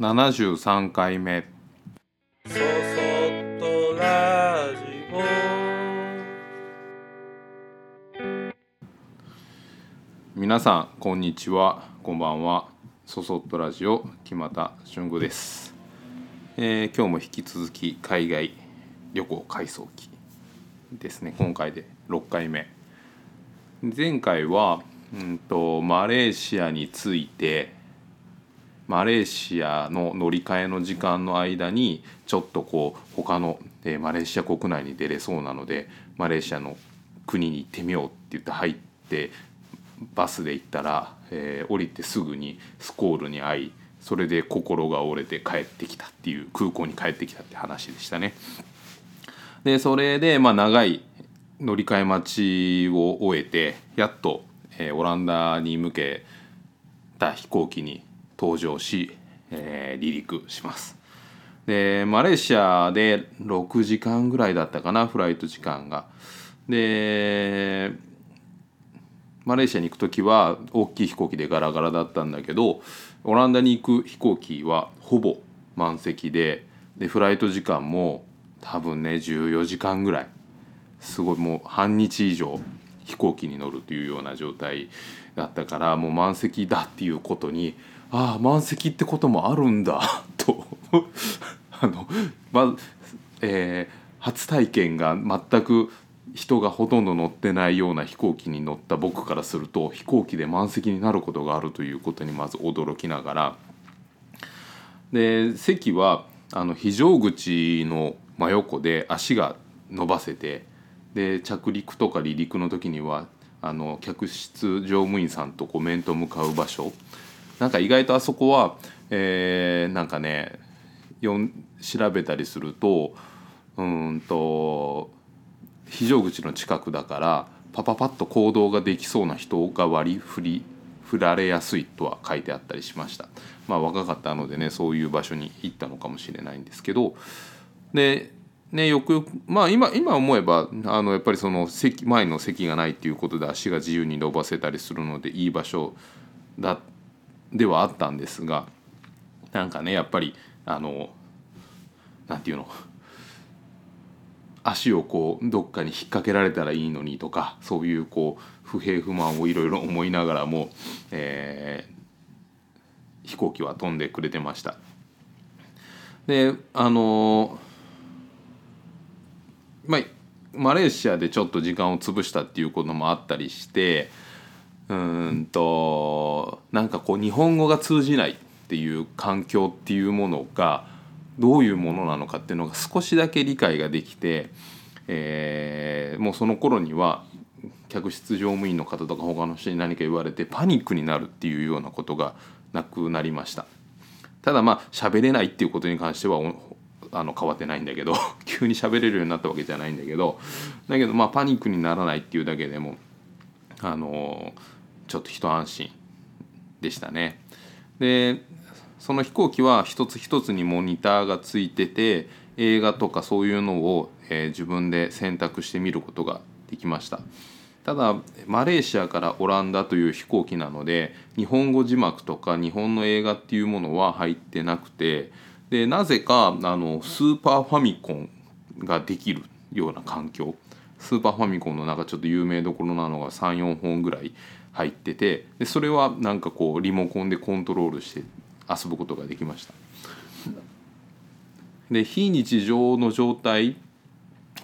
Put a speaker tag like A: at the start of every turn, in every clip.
A: 73回目。
B: そそっとラジ
A: 皆さんこんにちは。こんばんは。そそっとラジオ木俣俊吾です、えー今日も引き続き海外旅行回想記ですね。今回で6回目。前回はうんとマレーシアについてマレーシアの乗り換えの時間の間にちょっとこう他の、えーマレーシア国内に出れそうなのでマレーシアの国に行ってみようって言って入ってバスで行ったら、えー降りてすぐにスコールに会いそれで心が折れて帰ってきたっていう空港に帰ってきたって話でしたね。でそれでまあ長い乗り換え待ちを終えてやっと、えーオランダに向けた飛行機に搭乗し、えー離陸します。でマレーシアで6時間ぐらいだったかなフライト時間が。でマレーシアに行く時は大きい飛行機でガラガラだったんだけどオランダに行く飛行機はほぼ満席ででフライト時間も多分ね14時間ぐらいすごいもう半日以上飛行機に乗るというような状態だったからもう満席だっていうことにああ満席ってこともあるんだ と。あのまえー初体験が全く人がほとんど乗ってないような飛行機に乗った僕からすると飛行機で満席になることがあるということにまず驚きながら。で席はあの非常口の真横で足が伸ばせてで着陸とか離陸の時にはあの客室乗務員さんとこう面と向かう場所なんか意外とあそこは、えーなんかねよん調べたりするとうんと非常口の近くだからパパパッと行動ができそうな人が割り振り振られやすいとは書いてあったりしました。まあ若かったのでねそういう場所に行ったのかもしれないんですけど。でねよくよくまあ今今思えばあのやっぱりその席前の席がないっていうことで足が自由に伸ばせたりするのでいい場所だっではあったんですがなんかねやっぱりあのなんていうの足をこうどっかに引っ掛けられたらいいのにとかそういうこう不平不満をいろいろ思いながらも、えー飛行機は飛んでくれてました。であのまあマレーシアでちょっと時間を潰したっていうこともあったりしてうんとなんかこう日本語が通じないっていう環境っていうものがどういうものなのかっていうのが少しだけ理解ができて、えーもうその頃には客室乗務員の方とか他の人に何か言われてパニックになるっていうようなことがなくなりました。ただまあ喋れないっていうことに関してはあの変わってないんだけど 急に喋れるようになったわけじゃないんだけどだけどまあパニックにならないっていうだけでもあのちょっと一安心でしたね。でその飛行機は一つ一つにモニターがついてて映画とかそういうのを、えー自分で選択して見ることができました。ただマレーシアからオランダという飛行機なので日本語字幕とか日本の映画っていうものは入ってなくてでなぜかあのスーパーファミコンができるような環境スーパーファミコンの中ちょっと有名どころなのが34本ぐらい入っててでそれはなんかこうリモコンでコントロールして遊ぶことができました。で非日常の状態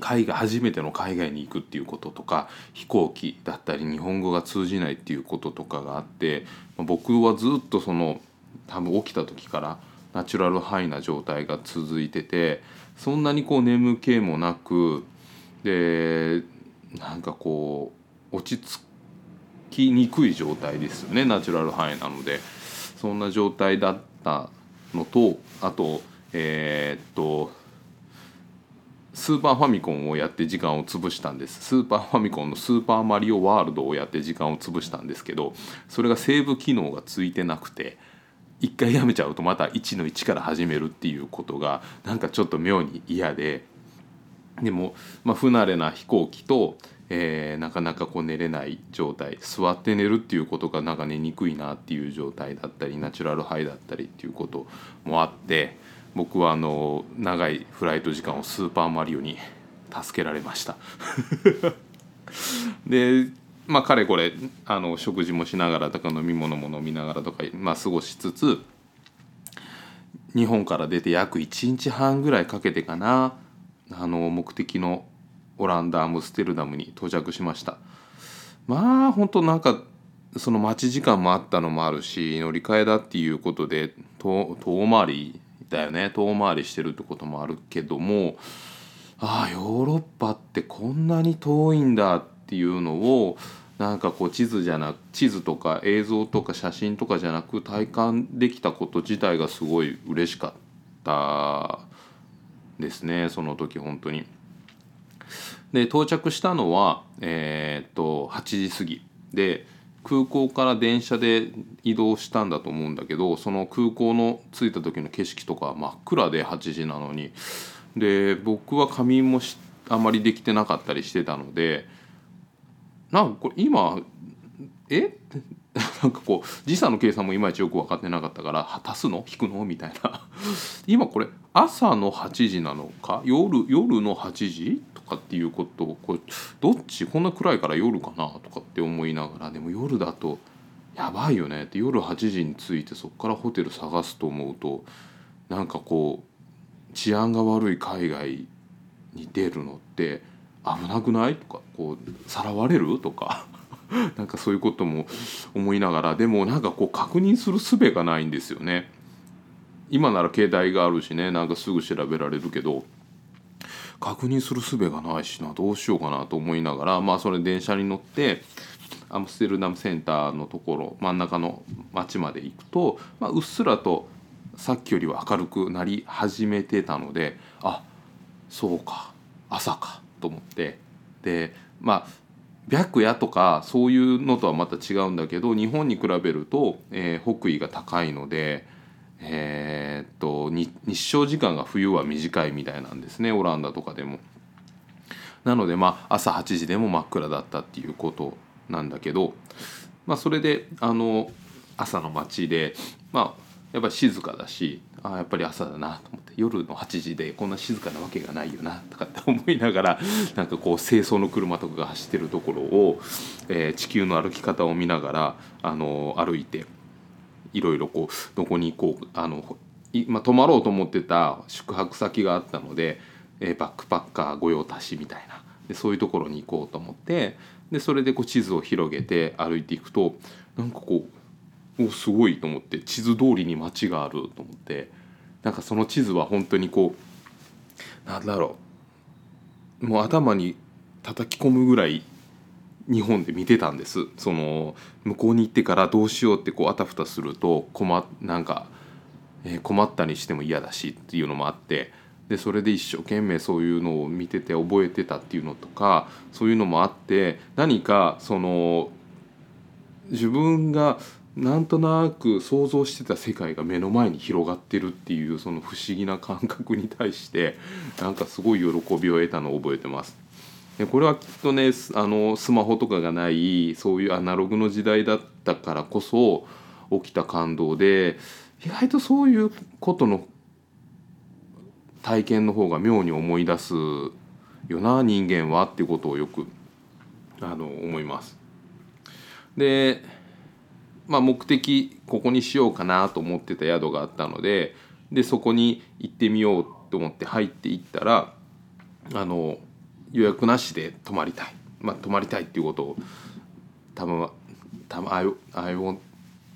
A: 海外初めての海外に行くっていうこととか飛行機だったり日本語が通じないっていうこととかがあって僕はずっとその多分起きた時からナチュラルハイな状態が続いててそんなにこう眠気もなくでなんかこう落ち着きにくい状態ですよねナチュラルハイなので。そんな状態だったのとあとえーっとスーパーファミコンをやって時間を潰したんです。スーパーファミコンのスーパーマリオワールドをやって時間を潰したんですけどそれがセーブ機能がついてなくて一回やめちゃうとまた1の1から始めるっていうことがなんかちょっと妙に嫌で。でも、まあ、不慣れな飛行機と、えーなかなかこう寝れない状態座って寝るっていうことがなんか寝にくいなっていう状態だったりナチュラルハイだったりっていうこともあって僕はあの長いフライト時間をスーパーマリオに助けられました。でまあかれこれあの食事もしながらとか飲み物も飲みながらとか、まあ、過ごしつつ日本から出て約1日半ぐらいかけてかなあの目的のオランダアムステルダムに到着しましたまあ本当なんかその待ち時間もあったのもあるし乗り換えだっていうことで遠回りだよね遠回りしてるってこともあるけどもああヨーロッパってこんなに遠いんだっていうのをなんかこう地図じゃなく地図とか映像とか写真とかじゃなく体感できたこと自体がすごい嬉しかったですねその時本当に。で到着したのはえーっと8時過ぎ。で空港から電車で移動したんだと思うんだけどその空港の着いた時の景色とか真っ暗で8時なのに。で僕は仮眠もしあまりできてなかったりしてたのでなんかこれ今え？なんかこう時差の計算もいまいちよく分かってなかったからは足すの？引くの？みたいな。今これ朝の8時なのか？夜夜の8時？かっていうことをこれどっちこんな暗いから夜かなとかって思いながらでも夜だとやばいよねって夜8時に着いてそこからホテル探すと思うとなんかこう治安が悪い海外に出るのって危なくない？とかこうさらわれる？とか なんかそういうことも思いながらでもなんかこう確認する術がないんですよね。今なら携帯があるしねなんかすぐ調べられるけど確認する術がないしなどうしようかなと思いながらまあそれ電車に乗ってアムステルダムセンターのところ真ん中の町まで行くと、まあ、うっすらとさっきよりは明るくなり始めてたのであそうか朝かと思って。でまあ白夜とかそういうのとはまた違うんだけど日本に比べると、えー北緯が高いので、えーっと日照時間が冬は短いみたいなんですねオランダとかでも。なのでまあ朝8時でも真っ暗だったっていうことなんだけど、まあ、それであの朝の街でまあやっぱり静かだしあやっぱり朝だなと思って夜の8時でこんな静かなわけがないよなとかって思いながら なんかこう清掃の車とかが走ってるところを、えー地球の歩き方を見ながらあの歩いていろいろこうどこに行こうあのいまあ、泊まろうと思ってた宿泊先があったので、えーバックパッカー御用達みたいな。でそういうところに行こうと思ってでそれでこう地図を広げて歩いていくとなんかこうおすごいと思って地図通りに街があると思ってなんかその地図は本当にこうなんだろうもう頭に叩き込むぐらい日本で見てたんですその向こうに行ってからどうしようってこうあたふたすると困なんか、えー困ったにしても嫌だしっていうのもあってでそれで一生懸命そういうのを見てて覚えてたっていうのとかそういうのもあって何かその自分がなんとなく想像してた世界が目の前に広がってるっていうその不思議な感覚に対してなんかすごい喜びを得たのを覚えてます。でこれはきっとねあのスマホとかがないそういうアナログの時代だったからこそ起きた感動で意外とそういうことの体験の方が妙に思い出すよな人間はっていうことをよくあの思います。でまあ、目的ここにしようかなと思ってた宿があったのででそこに行ってみようと思って入っていったらあの予約なしで泊まりたい、まあ、泊まりたいっていうことを多分多分 I, I want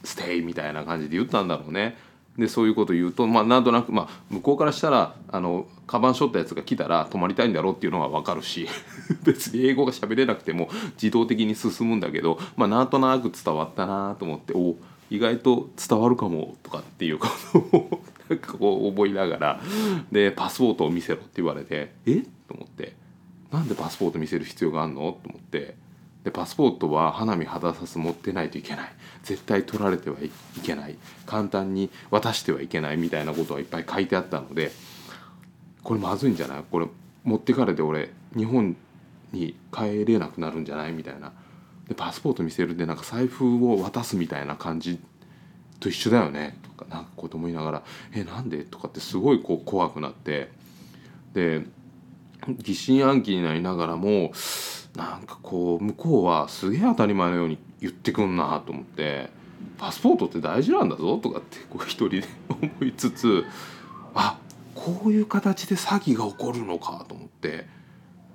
A: stay みたいな感じで言ったんだろうね。でそういうこと言うと、まあ、なんとなく、まあ、向こうからしたらあのカバン背負ったやつが来たら泊まりたいんだろうっていうのは分かるし 別に英語が喋れなくても自動的に進むんだけど、まあ、なんとなく伝わったなと思ってお意外と伝わるかもとかっていうことを なんかこう覚えながらでパスポートを見せろって言われてえ？っと思って。なんでパスポート見せる必要があるの？と思って。でパスポートは花見肌さす持ってないといけない。絶対取られてはいけない。簡単に渡してはいけないみたいなことがいっぱい書いてあったので。これまずいんじゃない？これ持ってかれて俺日本に帰れなくなるんじゃない？みたいな。でパスポート見せるでなんか財布を渡すみたいな感じと一緒だよね？とかなんか子供いながら「えなんで?」とかってすごいこう怖くなって。で疑心暗鬼になりながらもなんかこう向こうはすげえ当たり前のように言ってくんなと思って「パスポートって大事なんだぞ」とかってこう一人で思いつつあこういう形で詐欺が起こるのかと思って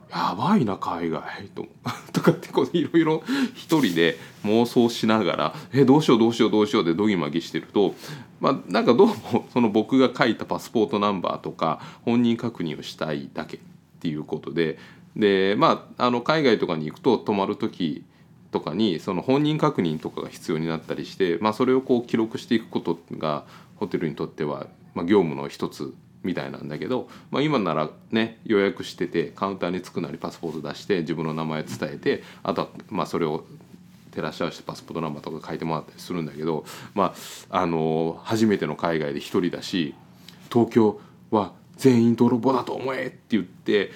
A: やばいな海外。ととかってこういろいろ一人で妄想しながら「えどうしようどうしようどうしよう」でどぎまぎしてるとまあなんかどうもその僕が書いたパスポートナンバーとか本人確認をしたいだけ。っていうことででまああの海外とかに行くと泊まる時とかにその本人確認とかが必要になったりして、まあ、それをこう記録していくことがホテルにとっては、まあ、業務の一つみたいなんだけど、まあ、今ならね予約しててカウンターに着くなりパスポート出して自分の名前伝えてあとはまあそれを照らし合わせてパスポートナンバーとか書いてもらったりするんだけど、まあ、あの初めての海外で一人だし東京は全員泥棒だと思えって言って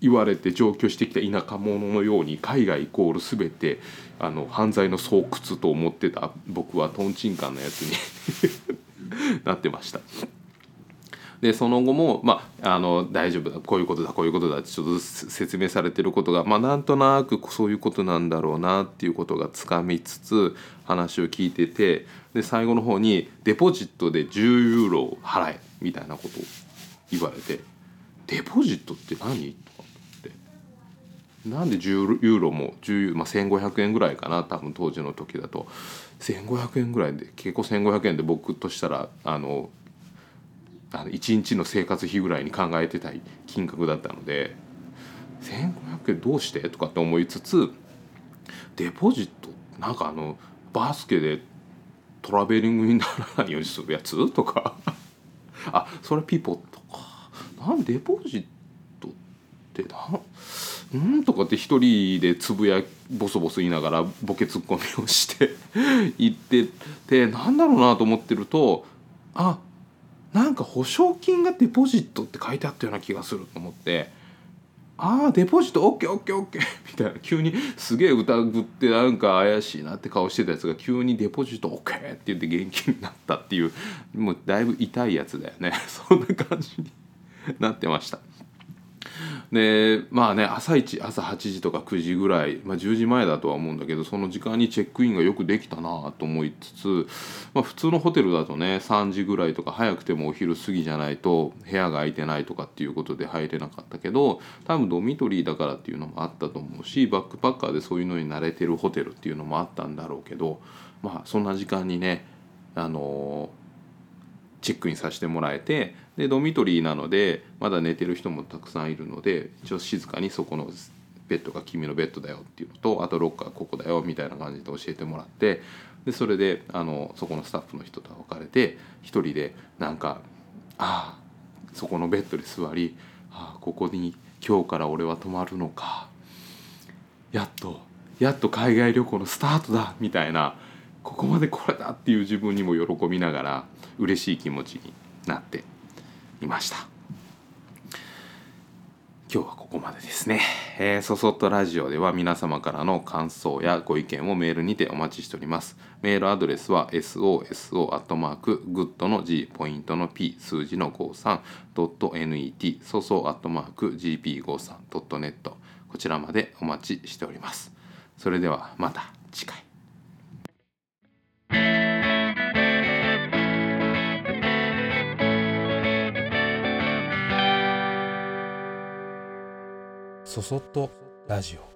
A: 言われて上京してきた田舎者のように海外イコール全てあの犯罪の巣窟と思ってた僕はとんちんかんなやつに なってました。でその後も、まあ、あの大丈夫だこういうことだこういうことだってちょっと説明されてることが、まあ、なんとなくそういうことなんだろうなっていうことがつかみつつ話を聞いててで最後の方に「デポジットで10ユーロ払え」みたいなことを言われて「デポジットって何?」とかって。なんで10ユーロも10、まあ、1500円ぐらいかな？多分当時の時だと。1500円ぐらいで結構1500円で僕としたらあのあの1日の生活費ぐらいに考えてた金額だったので。1500円どうして？とかって思いつつデポジットなんかあのバスケでトラベリングにならないようにするやつ？とか。あそれピポット。なんデポジットってなん？とかって一人でつぶやボソボソ言いながらボケツッコミをして言っててなんだろうなと思ってるとあなんか保証金がデポジットって書いてあったような気がすると思ってああデポジット OKOKOK みたいな。急にすげえ疑ってなんか怪しいなって顔してたやつが急にデポジット OK って言って現金になったっていうもうだいぶ痛いやつだよね。そんな感じに。なってました。でまあね朝一朝8時とか9時ぐらい、まあ、10時前だとは思うんだけどその時間にチェックインがよくできたなと思いつつ、まあ、普通のホテルだとね3時ぐらいとか早くてもお昼過ぎじゃないと部屋が空いてないとかっていうことで入れなかったけど多分ドミトリーだからっていうのもあったと思うしバックパッカーでそういうのに慣れてるホテルっていうのもあったんだろうけどまあそんな時間にねあのーチェックインさせてもらえてでドミトリーなのでまだ寝てる人もたくさんいるので一応静かにそこのベッドが君のベッドだよっていうのとあとロッカーここだよみたいな感じで教えてもらってでそれであのそこのスタッフの人と別れて一人でなんかああそこのベッドで座りああここに今日から俺は泊まるのかやっとやっと海外旅行のスタートだみたいなここまでこれだっていう自分にも喜びながら嬉しい気持ちになっていました。今日はここまでですね、えー、そそっとラジオでは皆様からの感想やご意見をメールにてお待ちしております。メールアドレスは soso.good の g ポイントの p 数字の 53.net そそ .gp53.net こちらまでお待ちしております。それではまた次回。
B: そそっとラジオ。